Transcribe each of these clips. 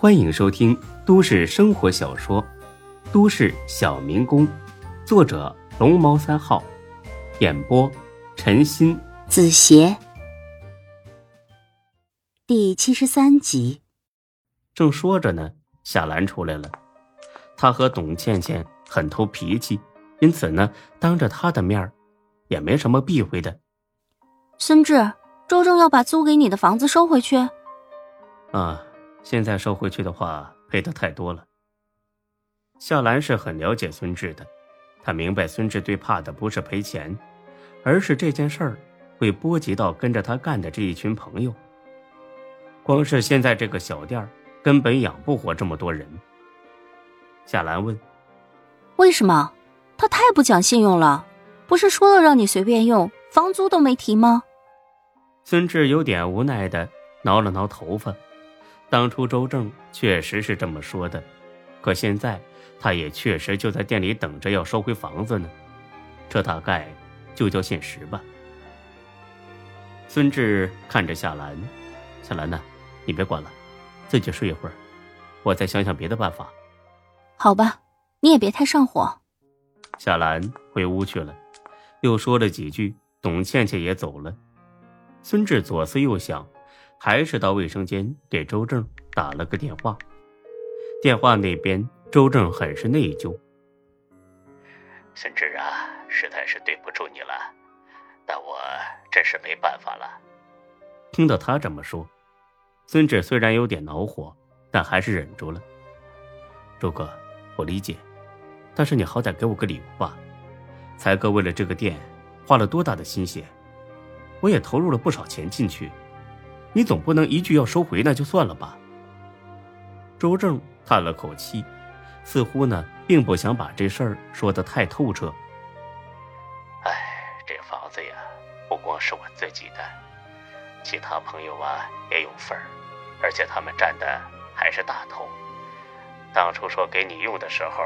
欢迎收听都市生活小说《都市小民工》，作者龙猫三号，演播陈鑫、子邪，第七十三集。正说着呢，夏兰出来了。她和董倩倩很投脾气，因此呢，当着她的面也没什么避讳的。孙志，周正要把租给你的房子收回去。啊。现在收回去的话，赔的太多了。夏兰是很了解孙志的，她明白孙志最怕的不是赔钱，而是这件事儿会波及到跟着他干的这一群朋友。光是现在这个小店根本养不活这么多人。夏兰问：“为什么？他太不讲信用了，不是说了让你随便用，房租都没提吗？”孙志有点无奈的挠了挠头发。当初周正确实是这么说的，可现在他也确实就在店里等着要收回房子呢，这大概就叫现实吧。孙志看着夏兰，夏兰呢，你别管了，自己睡一会儿，我再想想别的办法。好吧，你也别太上火。夏兰回屋去了，又说了几句，董倩倩也走了。孙志左思右想。还是到卫生间给周正打了个电话。电话那边，周正很是内疚：“孙志啊，实在是对不住你了，但我真是没办法了。”听到他这么说，孙志虽然有点恼火，但还是忍住了。周哥，我理解，但是你好歹给我个理由吧。才哥为了这个店花了多大的心血，我也投入了不少钱进去。你总不能一句要收回那就算了吧？周正叹了口气，似乎呢并不想把这事儿说得太透彻。哎，这房子呀，不光是我自己的，其他朋友啊也有份儿，而且他们占的还是大头。当初说给你用的时候，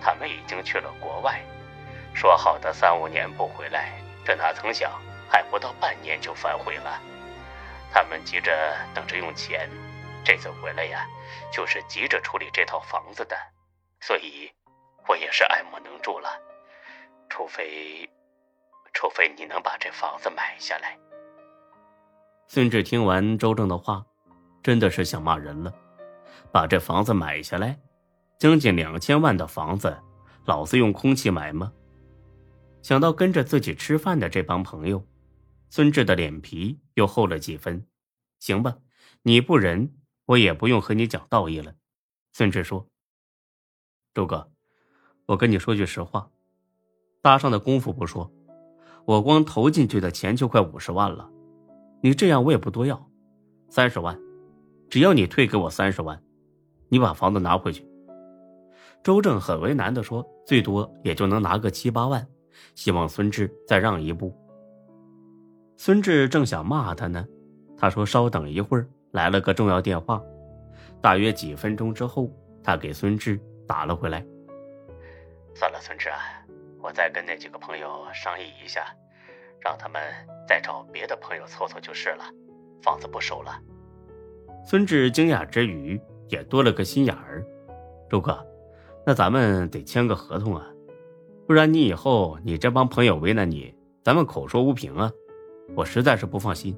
他们已经去了国外，说好的三五年不回来，这哪曾想还不到半年就反悔了。他们急着等着用钱，这次回来呀，就是急着处理这套房子的，所以，我也是爱莫能助了。除非，除非你能把这房子买下来。孙志听完周正的话，真的是想骂人了。把这房子买下来，将近两千万的房子，老子用空气买吗？想到跟着自己吃饭的这帮朋友。孙志的脸皮又厚了几分，行吧，你不仁，我也不用和你讲道义了。孙志说：“周哥，我跟你说句实话，搭上的功夫不说，我光投进去的钱就快五十万了。你这样我也不多要，三十万，只要你退给我三十万，你把房子拿回去。”周正很为难的说：“最多也就能拿个七八万，希望孙志再让一步。”孙志正想骂他呢，他说：“稍等一会儿，来了个重要电话。”大约几分钟之后，他给孙志打了回来。算了，孙志啊，我再跟那几个朋友商议一下，让他们再找别的朋友凑凑就是了，房子不收了。孙志惊讶之余，也多了个心眼儿。周哥，那咱们得签个合同啊，不然你以后你这帮朋友为难你，咱们口说无凭啊。我实在是不放心，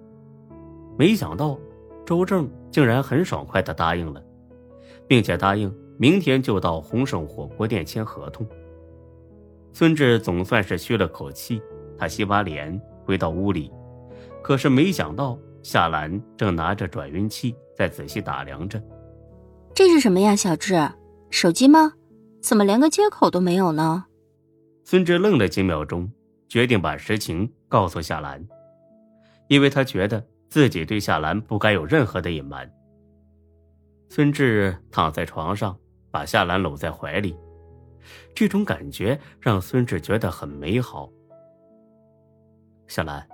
没想到周正竟然很爽快的答应了，并且答应明天就到鸿盛火锅店签合同。孙志总算是吁了口气，他洗把脸回到屋里，可是没想到夏兰正拿着转运器在仔细打量着。这是什么呀，小志？手机吗？怎么连个接口都没有呢？孙志愣了几秒钟，决定把实情告诉夏兰。因为他觉得自己对夏兰不该有任何的隐瞒。孙志躺在床上，把夏兰搂在怀里，这种感觉让孙志觉得很美好。夏兰，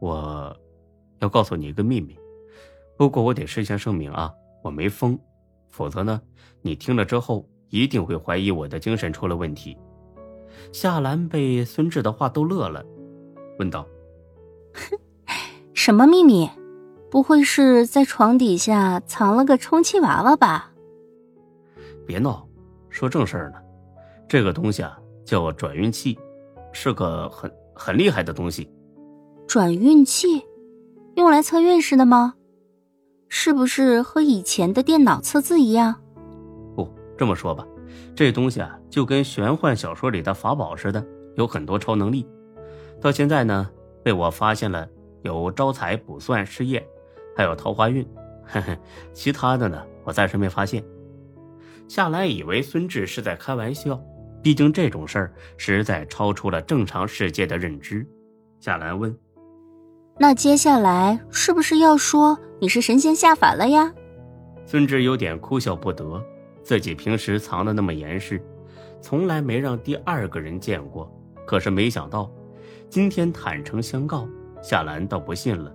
我要告诉你一个秘密，不过我得事先声明啊，我没疯，否则呢，你听了之后一定会怀疑我的精神出了问题。夏兰被孙志的话逗乐了，问道。什么秘密？不会是在床底下藏了个充气娃娃吧？别闹，说正事儿呢。这个东西啊，叫转运器，是个很很厉害的东西。转运器，用来测运势的吗？是不是和以前的电脑测字一样？不，这么说吧，这东西啊，就跟玄幻小说里的法宝似的，有很多超能力。到现在呢，被我发现了有招财卜算事业，还有桃花运。呵呵，其他的呢，我暂时没发现。夏兰以为孙志是在开玩笑，毕竟这种事儿实在超出了正常世界的认知。夏兰问。那接下来是不是要说你是神仙下凡了呀？孙志有点哭笑不得，自己平时藏的那么严实，从来没让第二个人见过。可是没想到，今天坦诚相告，夏兰倒不信了。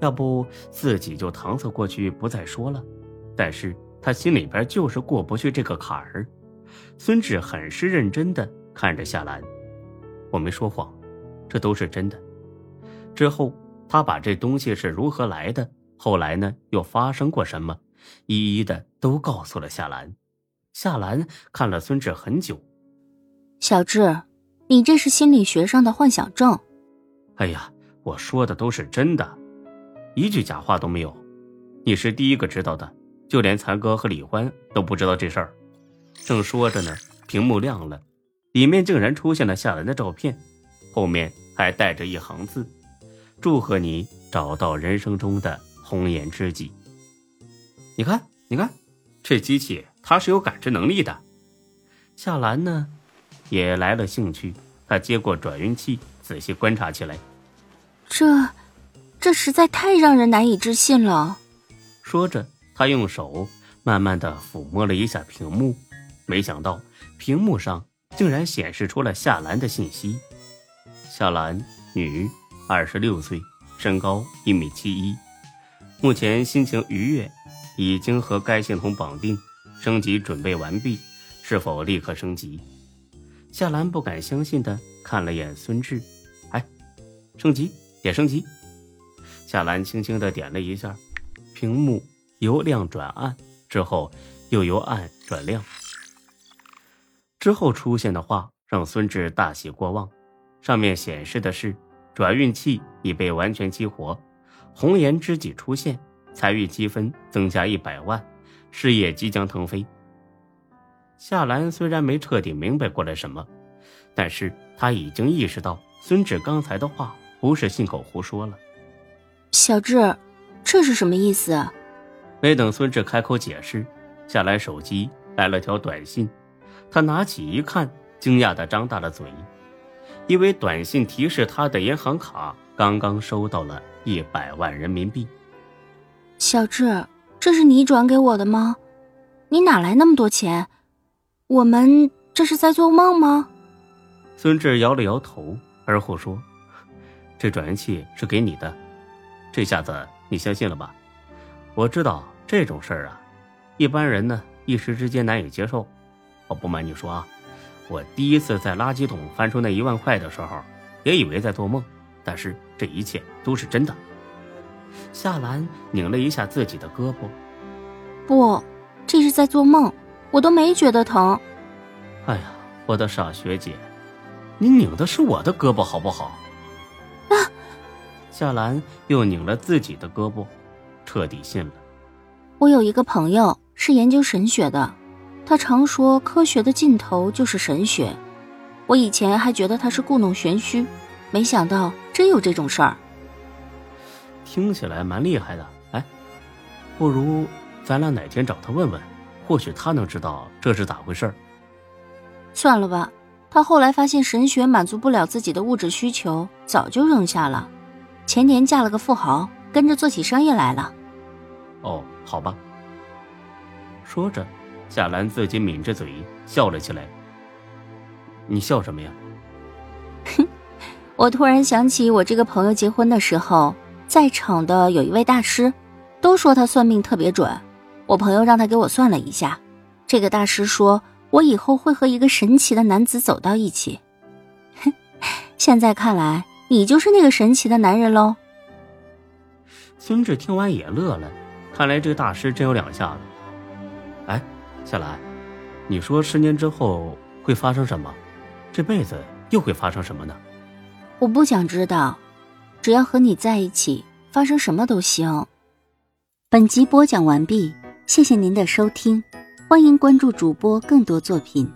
要不自己就搪塞过去，不再说了。但是他心里边就是过不去这个坎儿。孙志很是认真的看着夏兰，我没说谎，这都是真的。之后，他把这东西是如何来的，后来呢又发生过什么，一一的都告诉了夏兰。夏兰看了孙志很久。小志，你这是心理学上的幻想症。哎呀，我说的都是真的，一句假话都没有。你是第一个知道的，就连残哥和李欢都不知道这事儿。正说着呢，屏幕亮了，里面竟然出现了夏兰的照片，后面还带着一行字。祝贺你找到人生中的红颜知己。你看，你看，这机器它是有感知能力的。夏兰呢，也来了兴趣，她接过转运器，仔细观察起来。这，这实在太让人难以置信了。说着，他用手慢慢的抚摸了一下屏幕，没想到屏幕上竟然显示出了夏兰的信息：夏兰，女。二十六岁，身高一米七一，目前心情愉悦，已经和该系统绑定，升级准备完毕，是否立刻升级？夏兰不敢相信的看了眼孙志，哎，升级，点升级。夏兰轻轻的点了一下，屏幕由亮转暗，之后又由暗转亮。之后出现的话让孙志大喜过望，上面显示的是。转运器已被完全激活，红颜知己出现，财运积分增加一百万，事业即将腾飞。夏兰虽然没彻底明白过来什么，但是他已经意识到孙志刚才的话不是信口胡说了。小智，这是什么意思？没等孙志开口解释，夏兰手机来了条短信，他拿起一看，惊讶的张大了嘴。因为短信提示他的银行卡刚刚收到了一百万人民币。小智，这是你转给我的吗？你哪来那么多钱？我们这是在做梦吗？孙志摇了摇头，而后说：“这转运器是给你的，这下子你相信了吧？我知道这种事儿啊，一般人呢一时之间难以接受。我不瞒你说啊。”我第一次在垃圾桶翻出那一万块的时候，也以为在做梦，但是这一切都是真的。夏兰拧了一下自己的胳膊，不，这是在做梦，我都没觉得疼。哎呀，我的傻学姐，你拧的是我的胳膊好不好？啊！夏兰又拧了自己的胳膊，彻底信了。我有一个朋友是研究神学的。他常说，科学的尽头就是神学。我以前还觉得他是故弄玄虚，没想到真有这种事儿。听起来蛮厉害的，哎，不如咱俩哪天找他问问，或许他能知道这是咋回事儿。算了吧，他后来发现神学满足不了自己的物质需求，早就扔下了。前年嫁了个富豪，跟着做起生意来了。哦，好吧。说着。夏兰自己抿着嘴笑了起来。你笑什么呀？哼，我突然想起我这个朋友结婚的时候，在场的有一位大师，都说他算命特别准。我朋友让他给我算了一下，这个大师说我以后会和一个神奇的男子走到一起。哼，现在看来，你就是那个神奇的男人喽。孙志听完也乐了，看来这个大师真有两下子。哎，夏兰，你说十年之后会发生什么？这辈子又会发生什么呢？我不想知道，只要和你在一起，发生什么都行。本集播讲完毕，谢谢您的收听，欢迎关注主播更多作品。